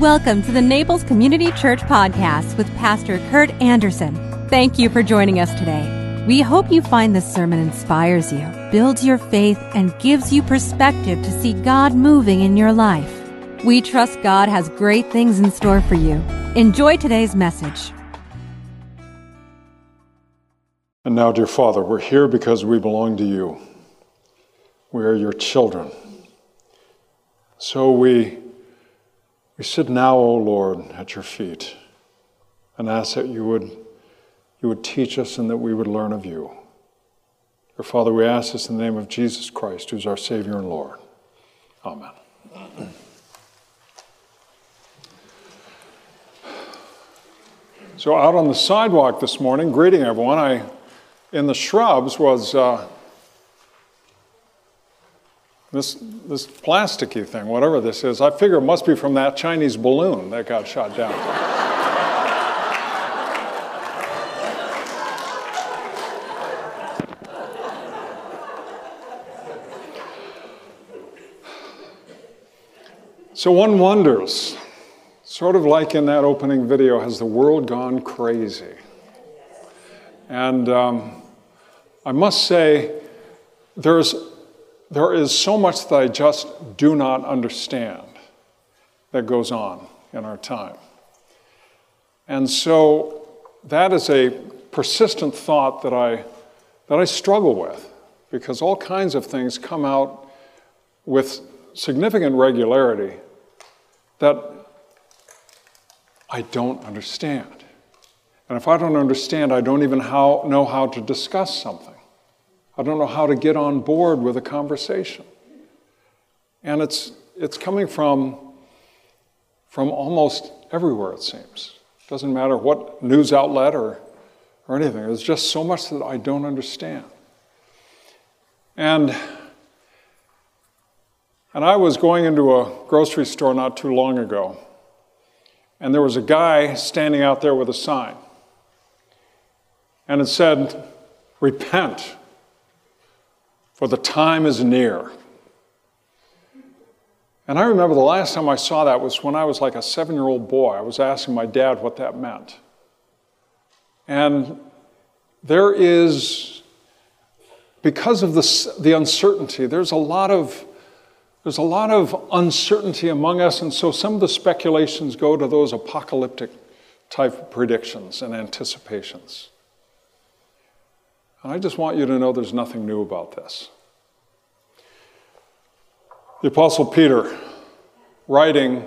Welcome to the Naples Community Church Podcast with Pastor Kurt Anderson. Thank you for joining us today. We hope you find this sermon inspires you, builds your faith, and gives you perspective to see God moving in your life. We trust God has great things in store for you. Enjoy today's message. And now, dear Father, we're here because we belong to you. We are your children. So we we sit now, O Lord, at your feet and ask that you would, you would teach us and that we would learn of you. Dear Father, we ask this in the name of Jesus Christ, who's our Savior and Lord. Amen. So, out on the sidewalk this morning, greeting everyone, I, in the shrubs was uh, this, this plasticky thing, whatever this is, I figure it must be from that Chinese balloon that got shot down. so one wonders, sort of like in that opening video, has the world gone crazy? And um, I must say, there's there is so much that I just do not understand that goes on in our time. And so that is a persistent thought that I, that I struggle with because all kinds of things come out with significant regularity that I don't understand. And if I don't understand, I don't even how, know how to discuss something. I don't know how to get on board with a conversation. And it's, it's coming from, from almost everywhere, it seems. Doesn't matter what news outlet or, or anything. There's just so much that I don't understand. And, and I was going into a grocery store not too long ago, and there was a guy standing out there with a sign. And it said, Repent for the time is near. And I remember the last time I saw that was when I was like a seven year old boy. I was asking my dad what that meant. And there is, because of the, the uncertainty, there's a lot of there's a lot of uncertainty among us, and so some of the speculations go to those apocalyptic type predictions and anticipations. And I just want you to know there's nothing new about this. The Apostle Peter, writing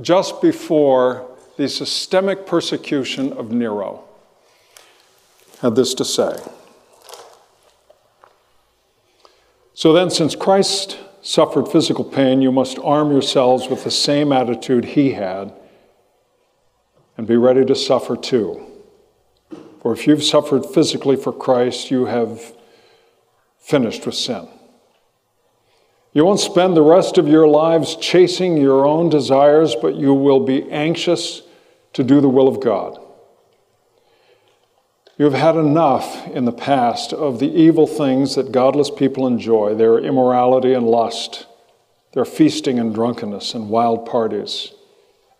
just before the systemic persecution of Nero, had this to say. So then, since Christ suffered physical pain, you must arm yourselves with the same attitude he had and be ready to suffer too. For if you've suffered physically for Christ, you have finished with sin. You won't spend the rest of your lives chasing your own desires, but you will be anxious to do the will of God. You have had enough in the past of the evil things that godless people enjoy their immorality and lust, their feasting and drunkenness and wild parties,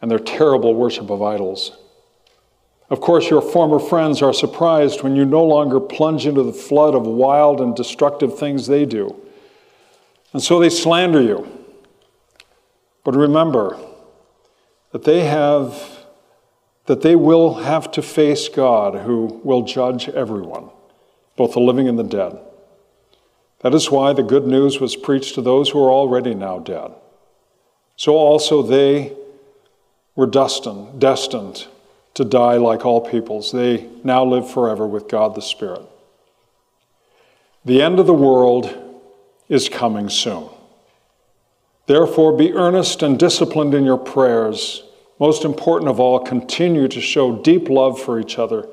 and their terrible worship of idols. Of course, your former friends are surprised when you no longer plunge into the flood of wild and destructive things they do. And so they slander you. But remember that they have that they will have to face God who will judge everyone, both the living and the dead. That is why the good news was preached to those who are already now dead. So also they were destined, destined to die like all peoples. They now live forever with God the Spirit. The end of the world is coming soon. Therefore, be earnest and disciplined in your prayers. Most important of all, continue to show deep love for each other,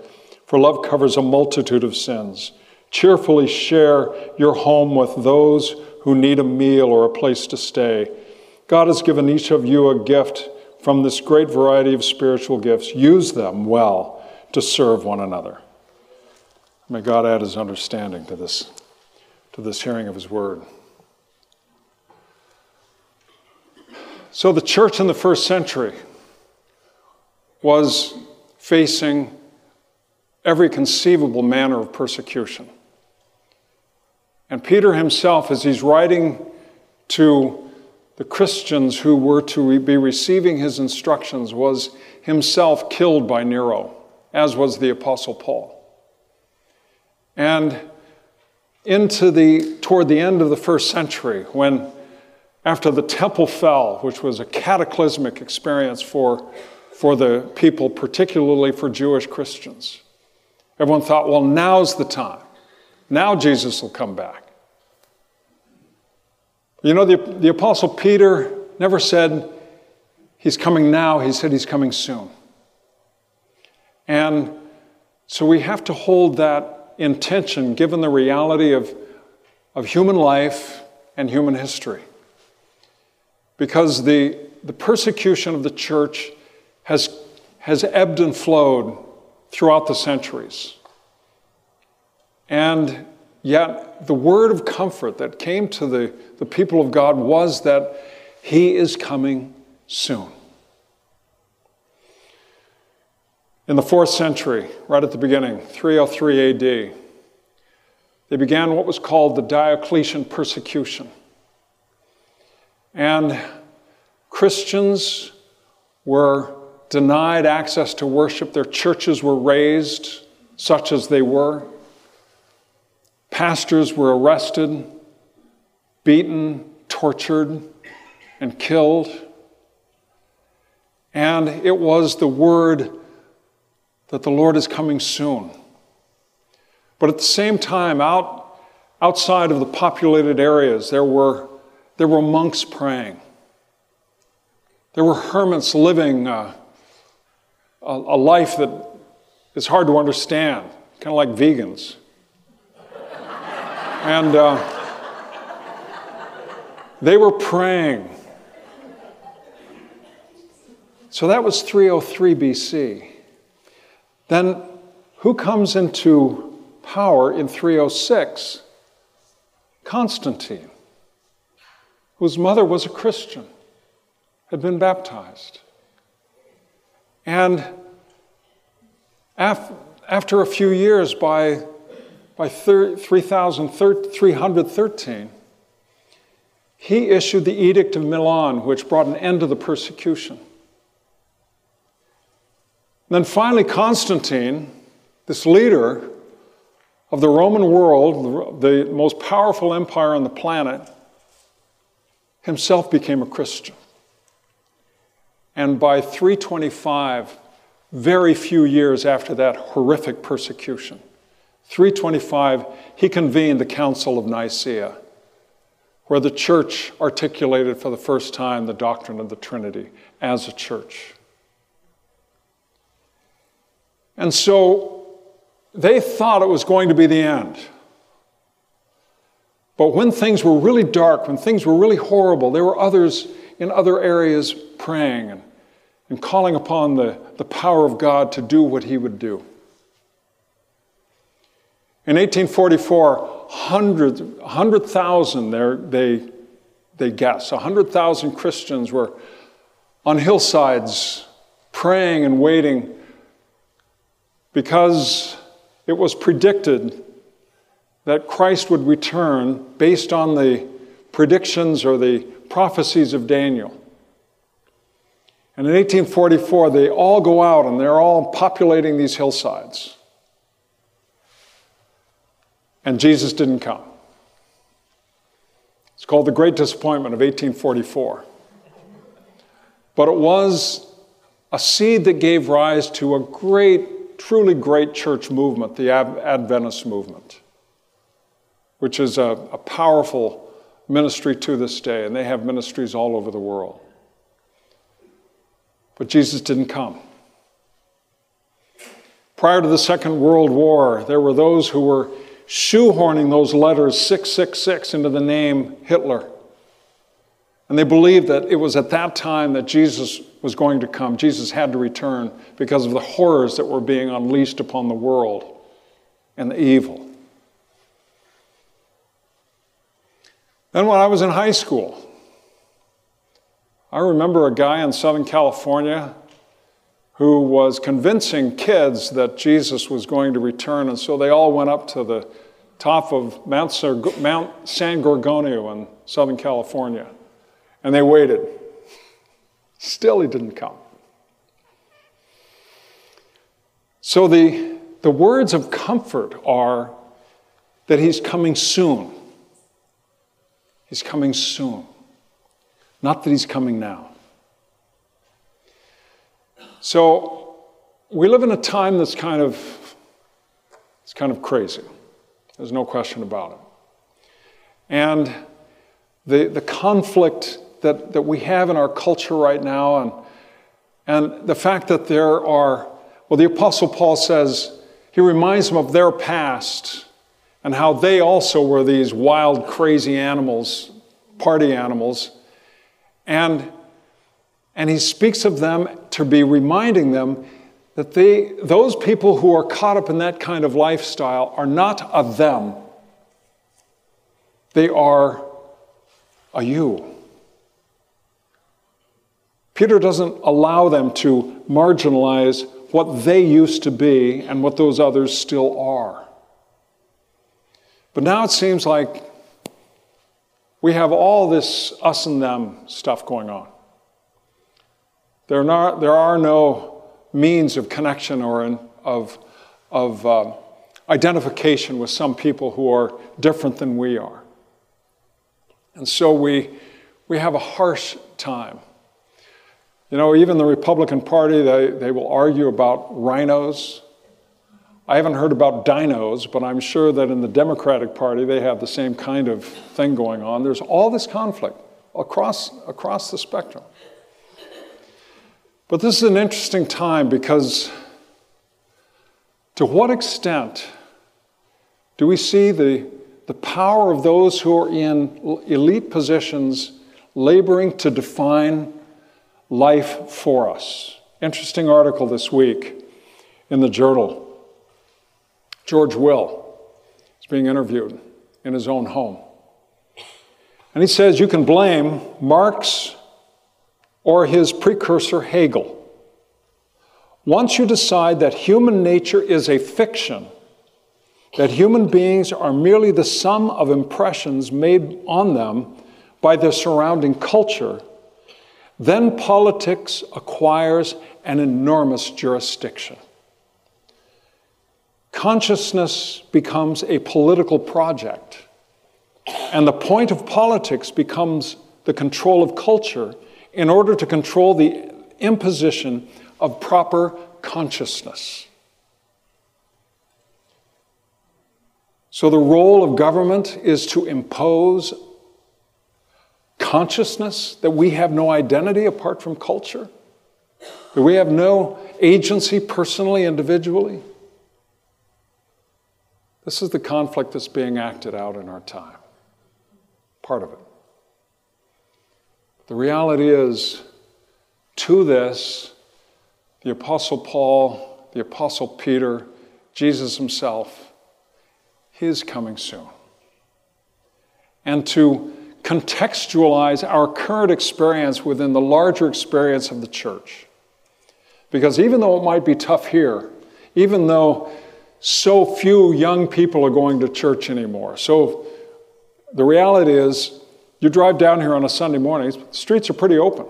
for love covers a multitude of sins. Cheerfully share your home with those who need a meal or a place to stay. God has given each of you a gift from this great variety of spiritual gifts. Use them well to serve one another. May God add his understanding to this, to this hearing of his word. So, the church in the first century, was facing every conceivable manner of persecution. And Peter himself, as he's writing to the Christians who were to be receiving his instructions, was himself killed by Nero, as was the Apostle Paul. And into the, toward the end of the first century, when after the temple fell, which was a cataclysmic experience for, for the people, particularly for Jewish Christians, everyone thought, well, now's the time. Now Jesus will come back. You know, the, the Apostle Peter never said he's coming now, he said he's coming soon. And so we have to hold that intention given the reality of, of human life and human history. Because the, the persecution of the church has, has ebbed and flowed throughout the centuries. And yet, the word of comfort that came to the, the people of God was that He is coming soon. In the fourth century, right at the beginning, 303 AD, they began what was called the Diocletian persecution. And Christians were denied access to worship, their churches were razed, such as they were. Pastors were arrested, beaten, tortured, and killed. And it was the word that the Lord is coming soon. But at the same time, out, outside of the populated areas, there were, there were monks praying. There were hermits living uh, a, a life that is hard to understand, kind of like vegans. And uh, they were praying. So that was 303 BC. Then who comes into power in 306? Constantine, whose mother was a Christian, had been baptized. And af- after a few years, by, by 3313, he issued the Edict of Milan, which brought an end to the persecution. And then finally, Constantine, this leader of the Roman world, the most powerful empire on the planet, himself became a Christian. And by 325, very few years after that horrific persecution, 325, he convened the Council of Nicaea, where the church articulated for the first time the doctrine of the Trinity as a church. And so they thought it was going to be the end. But when things were really dark, when things were really horrible, there were others in other areas praying and, and calling upon the, the power of God to do what he would do. In 1844, hundreds, 100,000, they, they guess, 100,000 Christians were on hillsides praying and waiting because it was predicted that Christ would return based on the predictions or the prophecies of Daniel. And in 1844, they all go out and they're all populating these hillsides. And Jesus didn't come. It's called the Great Disappointment of 1844. But it was a seed that gave rise to a great truly great church movement, the Adventist movement, which is a, a powerful ministry to this day, and they have ministries all over the world. But Jesus didn't come. Prior to the Second World War, there were those who were shoehorning those letters 666 into the name Hitler. And they believed that it was at that time that Jesus was going to come. Jesus had to return because of the horrors that were being unleashed upon the world and the evil. Then, when I was in high school, I remember a guy in Southern California who was convincing kids that Jesus was going to return. And so they all went up to the top of Mount, San Gorgonio in Southern California. And they waited. Still, he didn't come. So the, the words of comfort are that he's coming soon. He's coming soon. Not that he's coming now. So we live in a time that's kind of it's kind of crazy. There's no question about it. And the, the conflict that, that we have in our culture right now, and, and the fact that there are, well, the Apostle Paul says, he reminds them of their past and how they also were these wild, crazy animals, party animals. And and he speaks of them to be reminding them that they, those people who are caught up in that kind of lifestyle are not of them, they are a you. Peter doesn't allow them to marginalize what they used to be and what those others still are. But now it seems like we have all this us and them stuff going on. There, not, there are no means of connection or in, of, of uh, identification with some people who are different than we are. And so we, we have a harsh time. You know, even the Republican Party, they, they will argue about rhinos. I haven't heard about dinos, but I'm sure that in the Democratic Party, they have the same kind of thing going on. There's all this conflict across, across the spectrum. But this is an interesting time because to what extent do we see the, the power of those who are in elite positions laboring to define life for us? Interesting article this week in the journal. George Will is being interviewed in his own home. And he says you can blame Marx or his precursor Hegel. Once you decide that human nature is a fiction, that human beings are merely the sum of impressions made on them by their surrounding culture, then politics acquires an enormous jurisdiction. Consciousness becomes a political project, and the point of politics becomes the control of culture in order to control the imposition of proper consciousness. So, the role of government is to impose consciousness that we have no identity apart from culture, that we have no agency personally, individually. This is the conflict that's being acted out in our time, part of it. The reality is, to this, the Apostle Paul, the Apostle Peter, Jesus himself, he is coming soon. And to contextualize our current experience within the larger experience of the church. Because even though it might be tough here, even though so few young people are going to church anymore, so the reality is you drive down here on a Sunday morning, the streets are pretty open.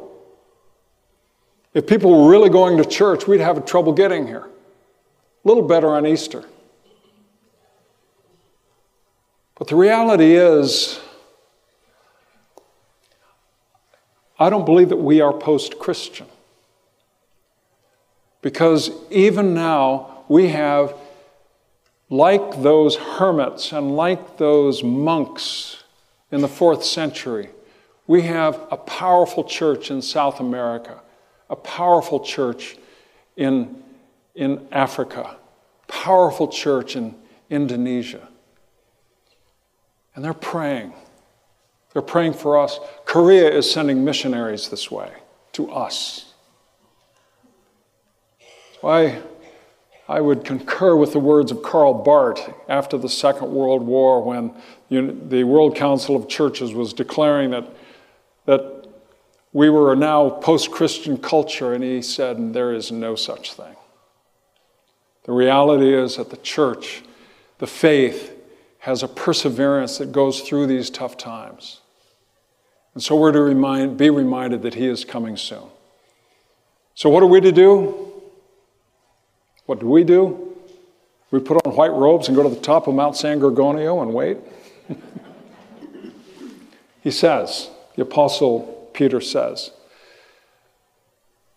If people were really going to church, we'd have trouble getting here. A little better on Easter. But the reality is, I don't believe that we are post Christian. Because even now, we have, like those hermits and like those monks in the fourth century, we have a powerful church in South America, a powerful church in, in Africa, powerful church in Indonesia. And they're praying. They're praying for us. Korea is sending missionaries this way to us. So I I would concur with the words of Karl Barth after the Second World War when the World Council of Churches was declaring that, that we were now post Christian culture, and he said, There is no such thing. The reality is that the church, the faith, has a perseverance that goes through these tough times. And so we're to remind, be reminded that he is coming soon. So, what are we to do? What do we do? We put on white robes and go to the top of Mount San Gorgonio and wait? he says, the Apostle Peter says,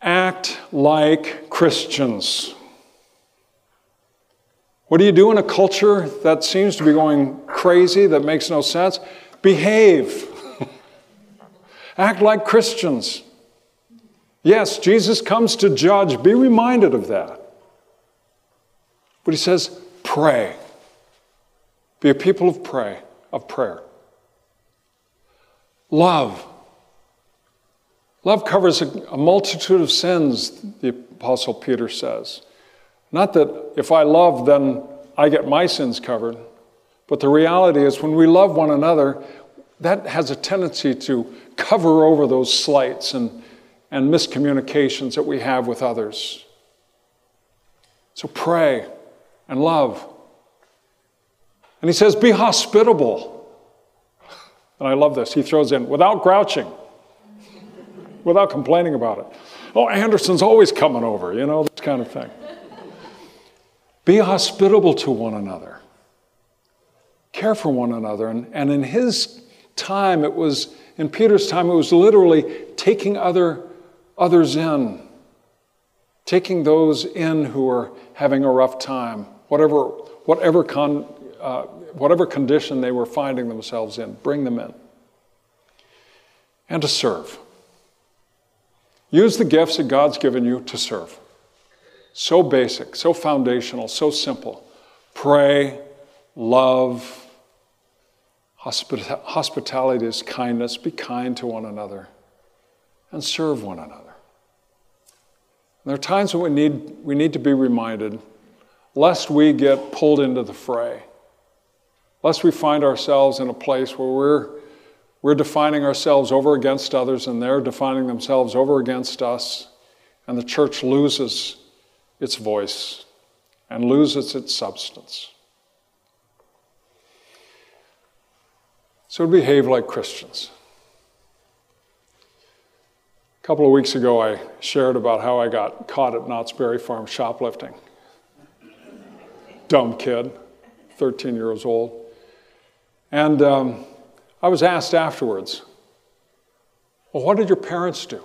act like Christians. What do you do in a culture that seems to be going crazy, that makes no sense? Behave. Act like Christians. Yes, Jesus comes to judge. Be reminded of that. But he says, pray. Be a people of pray, of prayer. Love. Love covers a, multitude of sins, the Apostle Peter says. Not that if I love, then I get my sins covered. But the reality is, when we love one another, that has a tendency to cover over those slights and, and miscommunications that we have with others. So pray and love. And he says, be hospitable. And I love this. He throws in, without grouching, without complaining about it. Oh, Anderson's always coming over, you know, this kind of thing. Be hospitable to one another. Care for one another. And, and in his time, it was, in Peter's time, it was literally taking other, others in, taking those in who were having a rough time, whatever, whatever, con, uh, whatever condition they were finding themselves in, bring them in. And to serve. Use the gifts that God's given you to serve. So basic, so foundational, so simple. Pray, love, hospitality is kindness. Be kind to one another and serve one another. And there are times when we need, we need to be reminded lest we get pulled into the fray, lest we find ourselves in a place where we're, we're defining ourselves over against others and they're defining themselves over against us, and the church loses its voice and loses its substance. So behave like Christians. A couple of weeks ago, I shared about how I got caught at Knott's Berry Farm shoplifting. Dumb kid, 13 years old. And um, I was asked afterwards, Well, what did your parents do?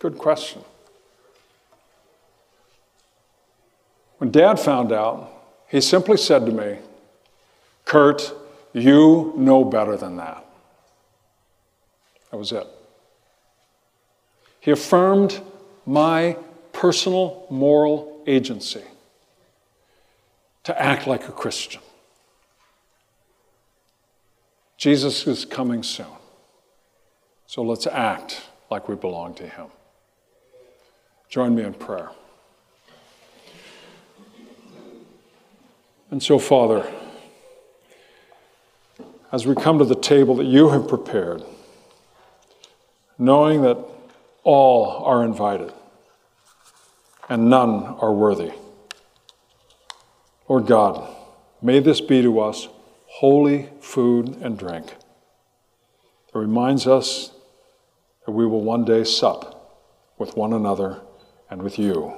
Good question. When dad found out, he simply said to me, Kurt, you know better than that. That was it. He affirmed my personal moral agency to act like a Christian. Jesus is coming soon. So let's act like we belong to him. Join me in prayer. And so, Father, as we come to the table that you have prepared, knowing that all are invited and none are worthy, Lord God, may this be to us holy food and drink that reminds us that we will one day sup with one another and with you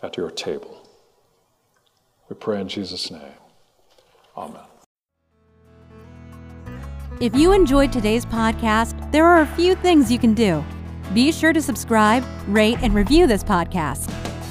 at your table. We pray in Jesus' name. Amen. If you enjoyed today's podcast, there are a few things you can do. Be sure to subscribe, rate, and review this podcast.